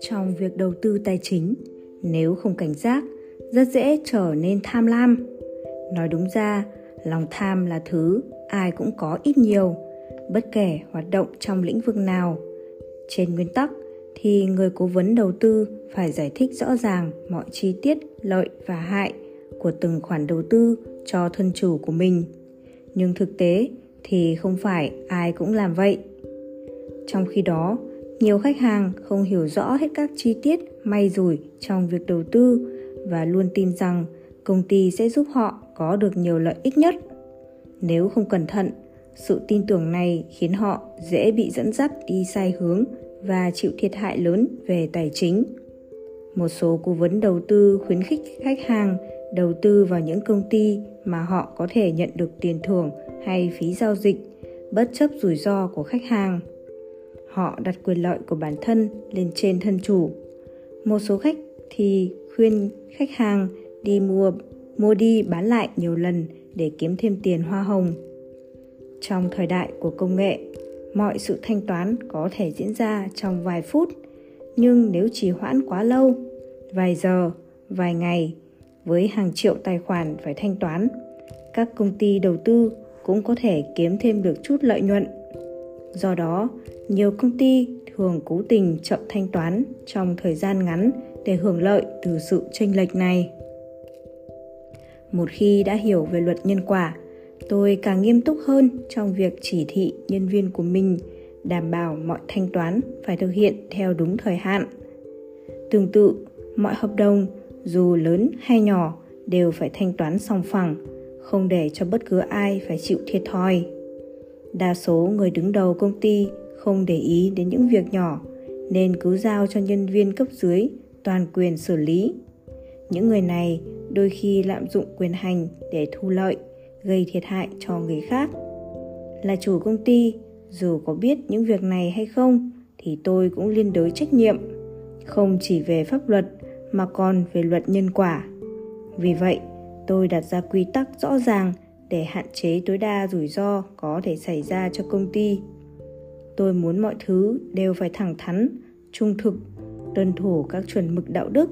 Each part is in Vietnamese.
trong việc đầu tư tài chính, nếu không cảnh giác, rất dễ trở nên tham lam. Nói đúng ra, lòng tham là thứ ai cũng có ít nhiều, bất kể hoạt động trong lĩnh vực nào. Trên nguyên tắc thì người cố vấn đầu tư phải giải thích rõ ràng mọi chi tiết, lợi và hại của từng khoản đầu tư cho thân chủ của mình. Nhưng thực tế thì không phải ai cũng làm vậy. Trong khi đó, nhiều khách hàng không hiểu rõ hết các chi tiết may rủi trong việc đầu tư và luôn tin rằng công ty sẽ giúp họ có được nhiều lợi ích nhất. Nếu không cẩn thận, sự tin tưởng này khiến họ dễ bị dẫn dắt đi sai hướng và chịu thiệt hại lớn về tài chính. Một số cố vấn đầu tư khuyến khích khách hàng đầu tư vào những công ty mà họ có thể nhận được tiền thưởng hay phí giao dịch, bất chấp rủi ro của khách hàng. Họ đặt quyền lợi của bản thân lên trên thân chủ. Một số khách thì khuyên khách hàng đi mua mua đi bán lại nhiều lần để kiếm thêm tiền hoa hồng. Trong thời đại của công nghệ, mọi sự thanh toán có thể diễn ra trong vài phút, nhưng nếu trì hoãn quá lâu, vài giờ, vài ngày, với hàng triệu tài khoản phải thanh toán, các công ty đầu tư cũng có thể kiếm thêm được chút lợi nhuận. Do đó, nhiều công ty thường cố tình chậm thanh toán trong thời gian ngắn để hưởng lợi từ sự chênh lệch này. Một khi đã hiểu về luật nhân quả, tôi càng nghiêm túc hơn trong việc chỉ thị nhân viên của mình, đảm bảo mọi thanh toán phải thực hiện theo đúng thời hạn. Tương tự, mọi hợp đồng dù lớn hay nhỏ đều phải thanh toán song phẳng không để cho bất cứ ai phải chịu thiệt thòi. Đa số người đứng đầu công ty không để ý đến những việc nhỏ, nên cứ giao cho nhân viên cấp dưới toàn quyền xử lý. Những người này đôi khi lạm dụng quyền hành để thu lợi, gây thiệt hại cho người khác. Là chủ công ty, dù có biết những việc này hay không, thì tôi cũng liên đới trách nhiệm. Không chỉ về pháp luật mà còn về luật nhân quả. Vì vậy tôi đặt ra quy tắc rõ ràng để hạn chế tối đa rủi ro có thể xảy ra cho công ty. Tôi muốn mọi thứ đều phải thẳng thắn, trung thực, tuân thủ các chuẩn mực đạo đức.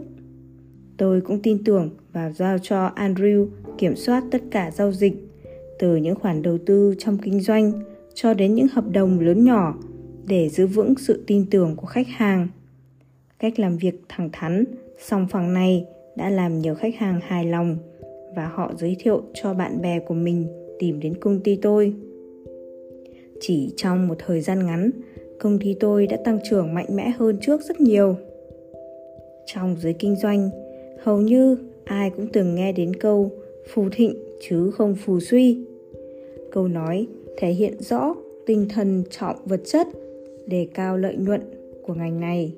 Tôi cũng tin tưởng và giao cho andrew kiểm soát tất cả giao dịch, từ những khoản đầu tư trong kinh doanh cho đến những hợp đồng lớn nhỏ để giữ vững sự tin tưởng của khách hàng. Cách làm việc thẳng thắn, song phẳng này đã làm nhiều khách hàng hài lòng và họ giới thiệu cho bạn bè của mình tìm đến công ty tôi. Chỉ trong một thời gian ngắn, công ty tôi đã tăng trưởng mạnh mẽ hơn trước rất nhiều. Trong giới kinh doanh, hầu như ai cũng từng nghe đến câu phù thịnh chứ không phù suy. Câu nói thể hiện rõ tinh thần trọng vật chất, đề cao lợi nhuận của ngành này.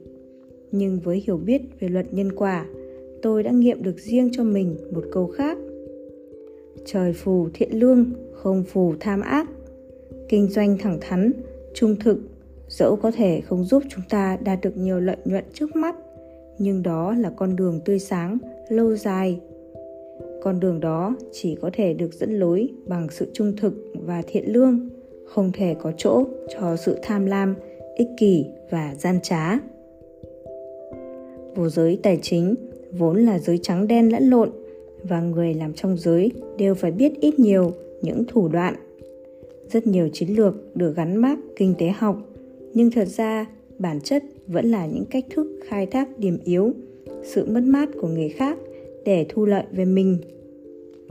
Nhưng với hiểu biết về luật nhân quả tôi đã nghiệm được riêng cho mình một câu khác. Trời phù thiện lương, không phù tham ác. Kinh doanh thẳng thắn, trung thực, dẫu có thể không giúp chúng ta đạt được nhiều lợi nhuận trước mắt, nhưng đó là con đường tươi sáng, lâu dài. Con đường đó chỉ có thể được dẫn lối bằng sự trung thực và thiện lương, không thể có chỗ cho sự tham lam, ích kỷ và gian trá. Vô giới tài chính vốn là giới trắng đen lẫn lộn, và người làm trong giới đều phải biết ít nhiều những thủ đoạn. Rất nhiều chiến lược được gắn mác kinh tế học, nhưng thật ra bản chất vẫn là những cách thức khai thác điểm yếu, sự mất mát của người khác để thu lợi về mình.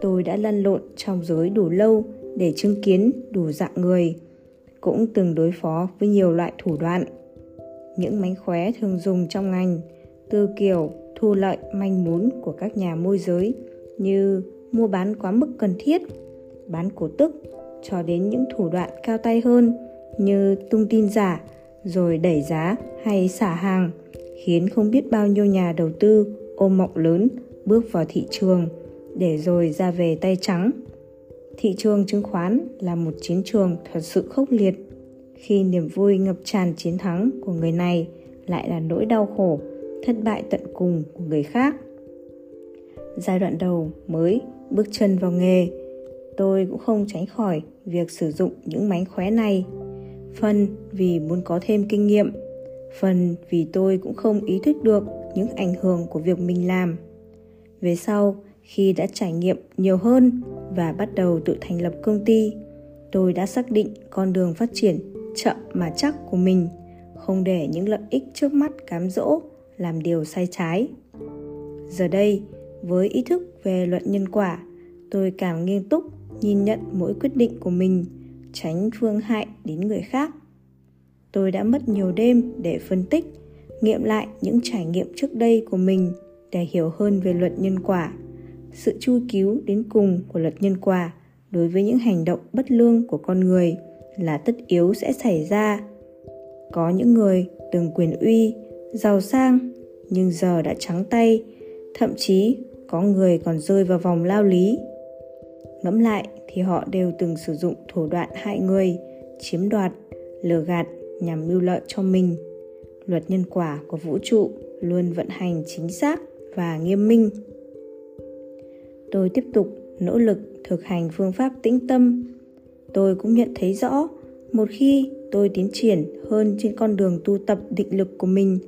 Tôi đã lăn lộn trong giới đủ lâu để chứng kiến đủ dạng người, cũng từng đối phó với nhiều loại thủ đoạn. Những mánh khóe thường dùng trong ngành từ kiểu thu lợi manh mún của các nhà môi giới như mua bán quá mức cần thiết, bán cổ tức cho đến những thủ đoạn cao tay hơn như tung tin giả rồi đẩy giá hay xả hàng, khiến không biết bao nhiêu nhà đầu tư ôm mộng lớn bước vào thị trường để rồi ra về tay trắng. Thị trường chứng khoán là một chiến trường thật sự khốc liệt. Khi niềm vui ngập tràn chiến thắng của người này lại là nỗi đau khổ thất bại tận cùng của người khác. Giai đoạn đầu mới, bước chân vào nghề. Tôi cũng không tránh khỏi việc sử dụng những mánh khóe này. Phần vì muốn có thêm kinh nghiệm, phần vì tôi cũng không ý thức được những ảnh hưởng của việc mình làm. Về sau, khi đã trải nghiệm nhiều hơn và bắt đầu tự thành lập công ty, tôi đã xác định con đường phát triển chậm mà chắc của mình, không để những lợi ích trước mắt cám dỗ làm điều sai trái. Giờ đây, với ý thức về luật nhân quả, tôi càng nghiêm túc nhìn nhận mỗi quyết định của mình, tránh phương hại đến người khác. Tôi đã mất nhiều đêm để phân tích, nghiệm lại những trải nghiệm trước đây của mình để hiểu hơn về luật nhân quả, sự chu cứu đến cùng của luật nhân quả đối với những hành động bất lương của con người là tất yếu sẽ xảy ra. Có những người từng quyền uy giàu sang, nhưng giờ đã trắng tay, thậm chí có người còn rơi vào vòng lao lý. Ngẫm lại thì họ đều từng sử dụng thủ đoạn hại người, chiếm đoạt, lừa gạt nhằm mưu lợi cho mình. Luật nhân quả của vũ trụ luôn vận hành chính xác và nghiêm minh. Tôi tiếp tục nỗ lực thực hành phương pháp tĩnh tâm. Tôi cũng nhận thấy rõ, một khi tôi tiến triển hơn trên con đường tu tập định lực của mình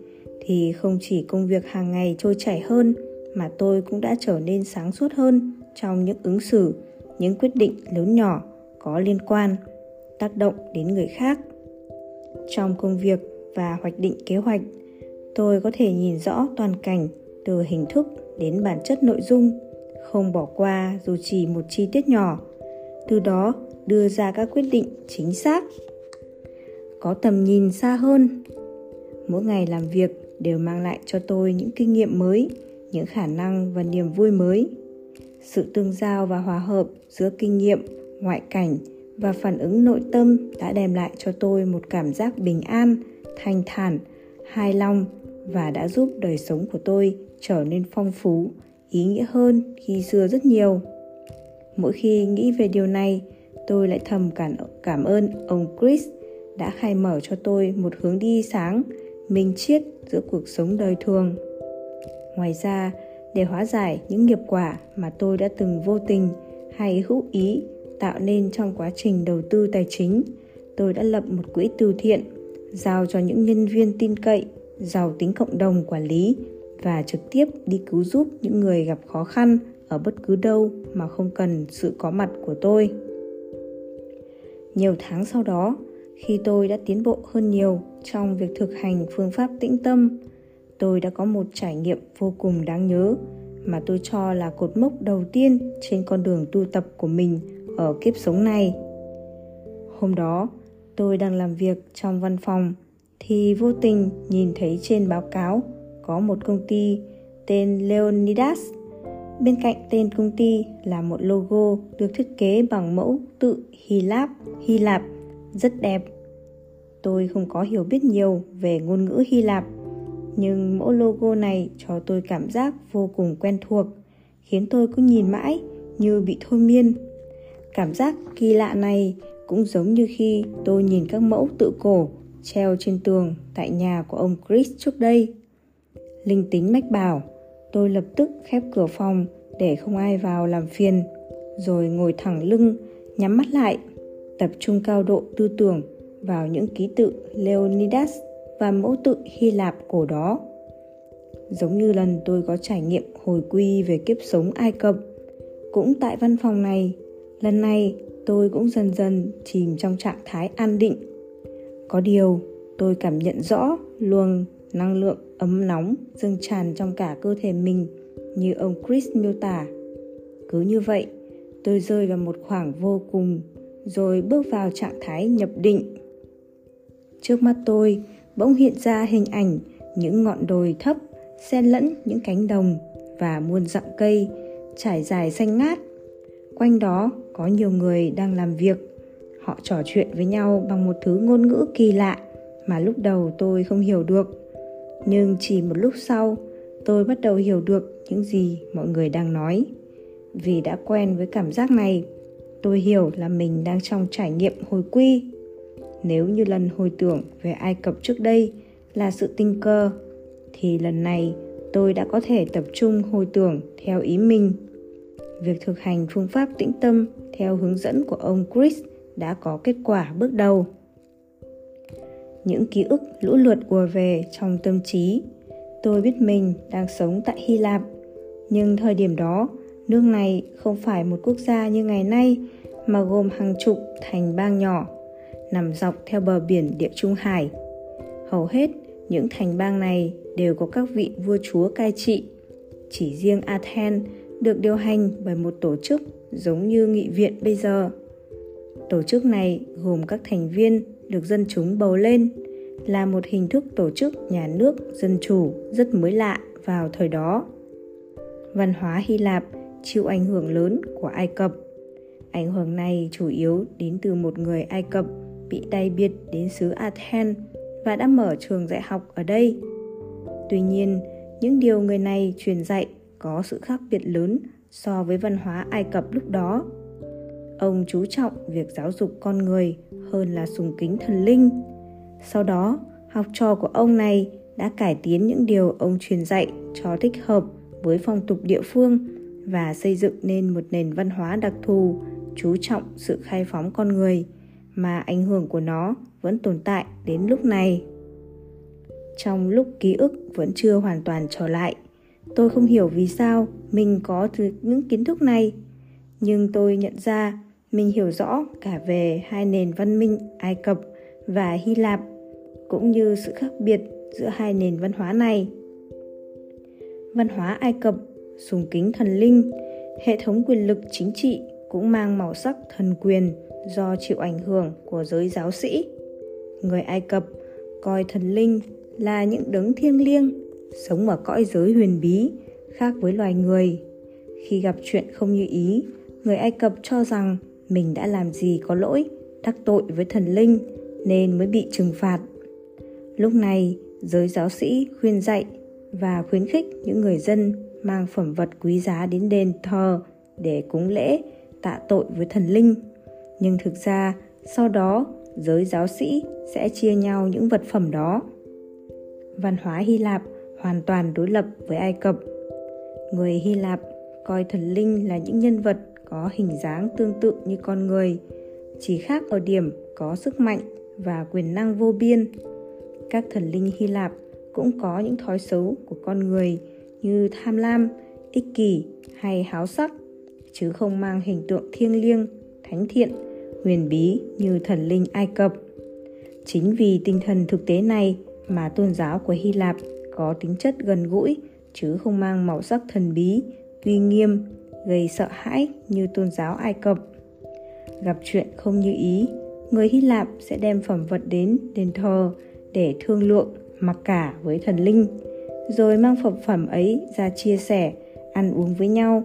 thì không chỉ công việc hàng ngày trôi chảy hơn, mà tôi cũng đã trở nên sáng suốt hơn trong những ứng xử, những quyết định lớn nhỏ có liên quan, tác động đến người khác. Trong công việc và hoạch định kế hoạch, tôi có thể nhìn rõ toàn cảnh từ hình thức đến bản chất nội dung, không bỏ qua dù chỉ một chi tiết nhỏ, từ đó đưa ra các quyết định chính xác, có tầm nhìn xa hơn. Mỗi ngày làm việc đều mang lại cho tôi những kinh nghiệm mới những khả năng và niềm vui mới. Sự tương giao và hòa hợp giữa kinh nghiệm ngoại cảnh và phản ứng nội tâm đã đem lại cho tôi một cảm giác bình an thanh thản hài lòng và đã giúp đời sống của tôi trở nên phong phú ý nghĩa hơn khi xưa rất nhiều. Mỗi khi nghĩ về điều này tôi lại thầm cảm, cảm ơn ông chris đã khai mở cho tôi một hướng đi sáng minh triết giữa cuộc sống đời thường. Ngoài ra, để hóa giải những nghiệp quả mà tôi đã từng vô tình hay hữu ý tạo nên trong quá trình đầu tư tài chính, tôi đã lập một quỹ từ thiện, giao cho những nhân viên tin cậy, giàu tính cộng đồng quản lý và trực tiếp đi cứu giúp những người gặp khó khăn ở bất cứ đâu mà không cần sự có mặt của tôi. Nhiều tháng sau đó, khi tôi đã tiến bộ hơn nhiều trong việc thực hành phương pháp tĩnh tâm. Tôi đã có một trải nghiệm vô cùng đáng nhớ mà tôi cho là cột mốc đầu tiên trên con đường tu tập của mình ở kiếp sống này. Hôm đó, tôi đang làm việc trong văn phòng thì vô tình nhìn thấy trên báo cáo có một công ty tên leonidas. Bên cạnh tên công ty là một logo được thiết kế bằng mẫu tự hy lạp hy lạp, rất đẹp tôi không có hiểu biết nhiều về ngôn ngữ hy lạp, nhưng mẫu logo này cho tôi cảm giác vô cùng quen thuộc, khiến tôi cứ nhìn mãi như bị thôi miên. Cảm giác kỳ lạ này cũng giống như khi tôi nhìn các mẫu tự cổ treo trên tường tại nhà của ông chris trước đây. Linh tính mách bảo, tôi lập tức khép cửa phòng để không ai vào làm phiền, rồi ngồi thẳng lưng, nhắm mắt lại, tập trung cao độ tư tưởng vào những ký tự leonidas và mẫu tự Hy Lạp cổ đó. Giống như lần tôi có trải nghiệm hồi quy về kiếp sống Ai Cập, cũng tại văn phòng này, lần này tôi cũng dần dần chìm trong trạng thái an định. Có điều, tôi cảm nhận rõ luồng năng lượng ấm nóng dâng tràn trong cả cơ thể mình như ông Chris miêu tả. Cứ như vậy, tôi rơi vào một khoảng vô cùng rồi bước vào trạng thái nhập định. Trước mắt tôi bỗng hiện ra hình ảnh những ngọn đồi thấp, xen lẫn những cánh đồng và muôn dặm cây trải dài xanh ngát. Quanh đó có nhiều người đang làm việc. Họ trò chuyện với nhau bằng một thứ ngôn ngữ kỳ lạ mà lúc đầu tôi không hiểu được. Nhưng chỉ một lúc sau, tôi bắt đầu hiểu được những gì mọi người đang nói. Vì đã quen với cảm giác này, tôi hiểu là mình đang trong trải nghiệm hồi quy nếu như lần hồi tưởng về ai cập trước đây là sự tình cờ thì lần này tôi đã có thể tập trung hồi tưởng theo ý mình việc thực hành phương pháp tĩnh tâm theo hướng dẫn của ông Chris đã có kết quả bước đầu. Những ký ức lũ lượt ùa về trong tâm trí. Tôi biết mình đang sống tại Hy Lạp, nhưng thời điểm đó, nước này không phải một quốc gia như ngày nay mà gồm hàng chục thành bang nhỏ nằm dọc theo bờ biển Địa Trung Hải. Hầu hết những thành bang này đều có các vị vua chúa cai trị. Chỉ riêng Athens được điều hành bởi một tổ chức giống như nghị viện bây giờ. Tổ chức này gồm các thành viên được dân chúng bầu lên, là một hình thức tổ chức nhà nước dân chủ rất mới lạ vào thời đó. Văn hóa Hy Lạp chịu ảnh hưởng lớn của Ai Cập. Ảnh hưởng này chủ yếu đến từ một người Ai Cập bị đày biệt đến xứ Athens và đã mở trường dạy học ở đây. Tuy nhiên, những điều người này truyền dạy có sự khác biệt lớn so với văn hóa Ai Cập lúc đó. Ông chú trọng việc giáo dục con người hơn là sùng kính thần linh. Sau đó, học trò của ông này đã cải tiến những điều ông truyền dạy cho thích hợp với phong tục địa phương và xây dựng nên một nền văn hóa đặc thù chú trọng sự khai phóng con người mà ảnh hưởng của nó vẫn tồn tại đến lúc này. Trong lúc ký ức vẫn chưa hoàn toàn trở lại, tôi không hiểu vì sao mình có những kiến thức này. Nhưng tôi nhận ra mình hiểu rõ cả về hai nền văn minh ai cập và hy lạp, cũng như sự khác biệt giữa hai nền văn hóa này. Văn hóa ai cập sùng kính thần linh, hệ thống quyền lực chính trị cũng mang màu sắc thần quyền do chịu ảnh hưởng của giới giáo sĩ. Người ai cập coi thần linh là những đấng thiêng liêng, sống ở cõi giới huyền bí, khác với loài người. Khi gặp chuyện không như ý, người ai cập cho rằng mình đã làm gì có lỗi, đắc tội với thần linh nên mới bị trừng phạt. Lúc này, giới giáo sĩ khuyên dạy và khuyến khích những người dân mang phẩm vật quý giá đến đền thờ để cúng lễ, tạ tội với thần linh nhưng thực ra, sau đó, giới giáo sĩ sẽ chia nhau những vật phẩm đó. Văn hóa hy lạp hoàn toàn đối lập với ai cập. Người hy lạp coi thần linh là những nhân vật có hình dáng tương tự như con người, chỉ khác ở điểm có sức mạnh và quyền năng vô biên. Các thần linh hy lạp cũng có những thói xấu của con người như tham lam, ích kỷ hay háo sắc, chứ không mang hình tượng thiêng liêng, thánh thiện huyền bí như thần linh ai cập. Chính vì tinh thần thực tế này mà tôn giáo của hy lạp có tính chất gần gũi, chứ không mang màu sắc thần bí, uy nghiêm, gây sợ hãi như tôn giáo ai cập. Gặp chuyện không như ý, người hy lạp sẽ đem phẩm vật đến đền thờ để thương lượng, mặc cả với thần linh, rồi mang phẩm phẩm ấy ra chia sẻ, ăn uống với nhau,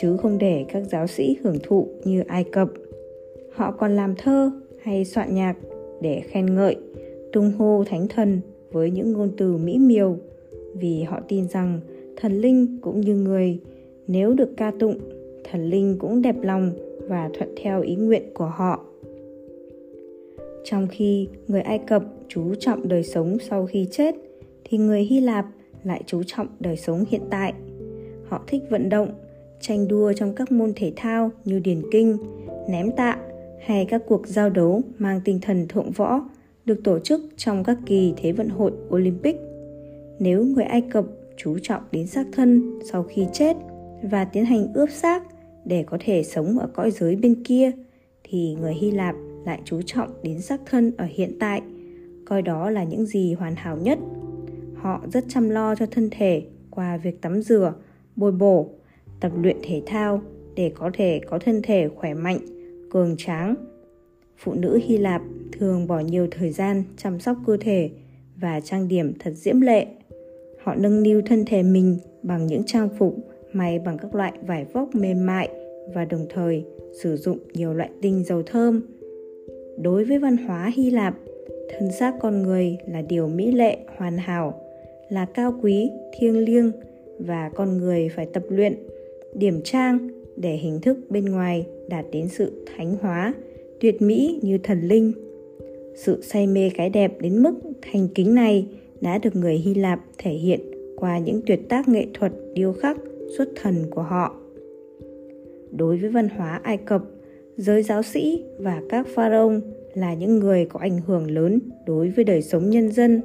chứ không để các giáo sĩ hưởng thụ như ai cập họ còn làm thơ hay soạn nhạc để khen ngợi, tung hô thánh thần với những ngôn từ mỹ miều. Vì họ tin rằng thần linh cũng như người, nếu được ca tụng, thần linh cũng đẹp lòng và thuận theo ý nguyện của họ. Trong khi người ai cập chú trọng đời sống sau khi chết, thì người hy lạp lại chú trọng đời sống hiện tại. Họ thích vận động, tranh đua trong các môn thể thao như điền kinh, ném tạ hay các cuộc giao đấu mang tinh thần thượng võ được tổ chức trong các kỳ Thế vận hội Olympic. Nếu người Ai Cập chú trọng đến xác thân sau khi chết và tiến hành ướp xác để có thể sống ở cõi giới bên kia, thì người Hy Lạp lại chú trọng đến xác thân ở hiện tại, coi đó là những gì hoàn hảo nhất. Họ rất chăm lo cho thân thể qua việc tắm rửa, bồi bổ, tập luyện thể thao để có thể có thân thể khỏe mạnh, cường tráng. Phụ nữ Hy Lạp thường bỏ nhiều thời gian chăm sóc cơ thể và trang điểm thật diễm lệ. Họ nâng niu thân thể mình bằng những trang phục may bằng các loại vải vóc mềm mại và đồng thời sử dụng nhiều loại tinh dầu thơm. Đối với văn hóa Hy Lạp, thân xác con người là điều mỹ lệ, hoàn hảo, là cao quý, thiêng liêng và con người phải tập luyện, điểm trang để hình thức bên ngoài đạt đến sự thánh hóa, tuyệt mỹ như thần linh. Sự say mê cái đẹp đến mức thành kính này đã được người Hy Lạp thể hiện qua những tuyệt tác nghệ thuật điêu khắc xuất thần của họ. Đối với văn hóa Ai Cập, giới giáo sĩ và các pharaoh là những người có ảnh hưởng lớn đối với đời sống nhân dân.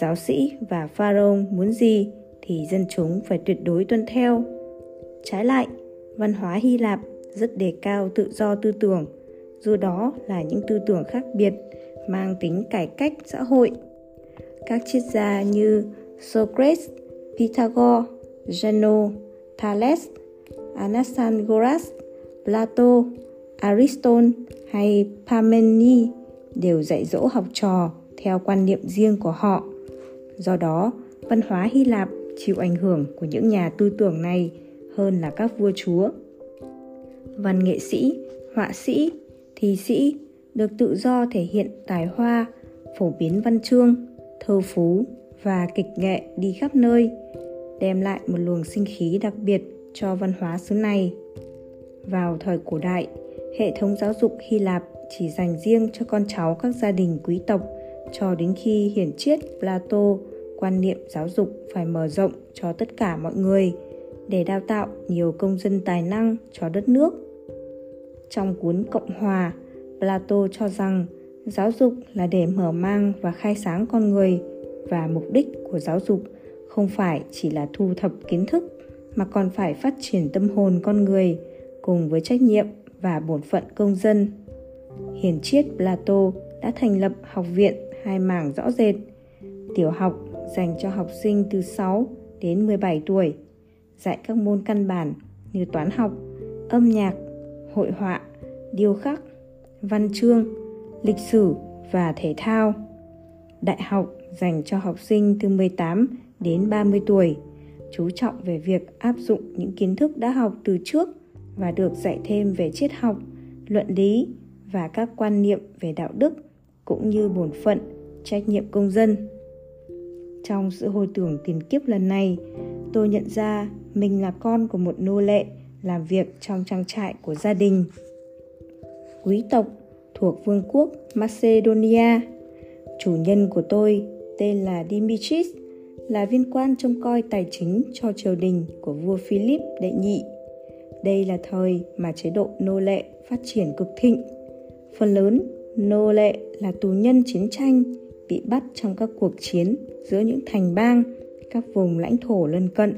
Giáo sĩ và pharaoh muốn gì thì dân chúng phải tuyệt đối tuân theo. Trái lại, văn hóa Hy Lạp rất đề cao tự do tư tưởng, dù đó là những tư tưởng khác biệt mang tính cải cách xã hội. Các triết gia như Socrates, Pythagore, Zeno, Thales, Anaxagoras, Plato, Aristotle hay Parmenides đều dạy dỗ học trò theo quan niệm riêng của họ. Do đó, văn hóa Hy Lạp chịu ảnh hưởng của những nhà tư tưởng này hơn là các vua chúa. Văn nghệ sĩ, họa sĩ, thi sĩ được tự do thể hiện tài hoa, phổ biến văn chương, thơ phú và kịch nghệ đi khắp nơi, đem lại một luồng sinh khí đặc biệt cho văn hóa xứ này. Vào thời cổ đại, hệ thống giáo dục Hy Lạp chỉ dành riêng cho con cháu các gia đình quý tộc cho đến khi hiển triết Plato quan niệm giáo dục phải mở rộng cho tất cả mọi người để đào tạo nhiều công dân tài năng cho đất nước. Trong cuốn Cộng hòa, Plato cho rằng giáo dục là để mở mang và khai sáng con người và mục đích của giáo dục không phải chỉ là thu thập kiến thức mà còn phải phát triển tâm hồn con người cùng với trách nhiệm và bổn phận công dân. Hiền triết Plato đã thành lập học viện hai mảng rõ rệt. Tiểu học dành cho học sinh từ 6 đến 17 tuổi, dạy các môn căn bản như toán học, âm nhạc, hội họa, điêu khắc, văn chương, lịch sử và thể thao. Đại học dành cho học sinh từ 18 đến 30 tuổi, chú trọng về việc áp dụng những kiến thức đã học từ trước và được dạy thêm về triết học, luận lý và các quan niệm về đạo đức cũng như bổn phận, trách nhiệm công dân. Trong sự hồi tưởng tiền kiếp lần này, tôi nhận ra mình là con của một nô lệ làm việc trong trang trại của gia đình. Quý tộc thuộc vương quốc Macedonia. Chủ nhân của tôi tên là Dimitris, là viên quan trông coi tài chính cho triều đình của vua Philip đệ nhị. Đây là thời mà chế độ nô lệ phát triển cực thịnh. Phần lớn nô lệ là tù nhân chiến tranh bị bắt trong các cuộc chiến giữa những thành bang, các vùng lãnh thổ lân cận.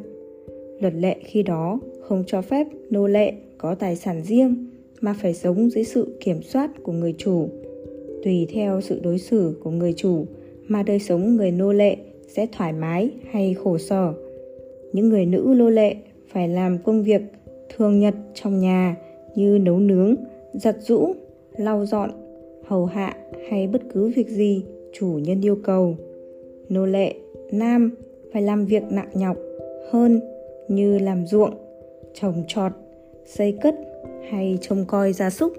Luật lệ khi đó không cho phép nô lệ có tài sản riêng mà phải sống dưới sự kiểm soát của người chủ. Tùy theo sự đối xử của người chủ mà đời sống người nô lệ sẽ thoải mái hay khổ sở. Những người nữ nô lệ phải làm công việc thường nhật trong nhà như nấu nướng, giặt rũ, lau dọn, hầu hạ hay bất cứ việc gì chủ nhân yêu cầu. Nô lệ nam phải làm việc nặng nhọc hơn như làm ruộng, trồng trọt, xây cất hay trông coi gia súc.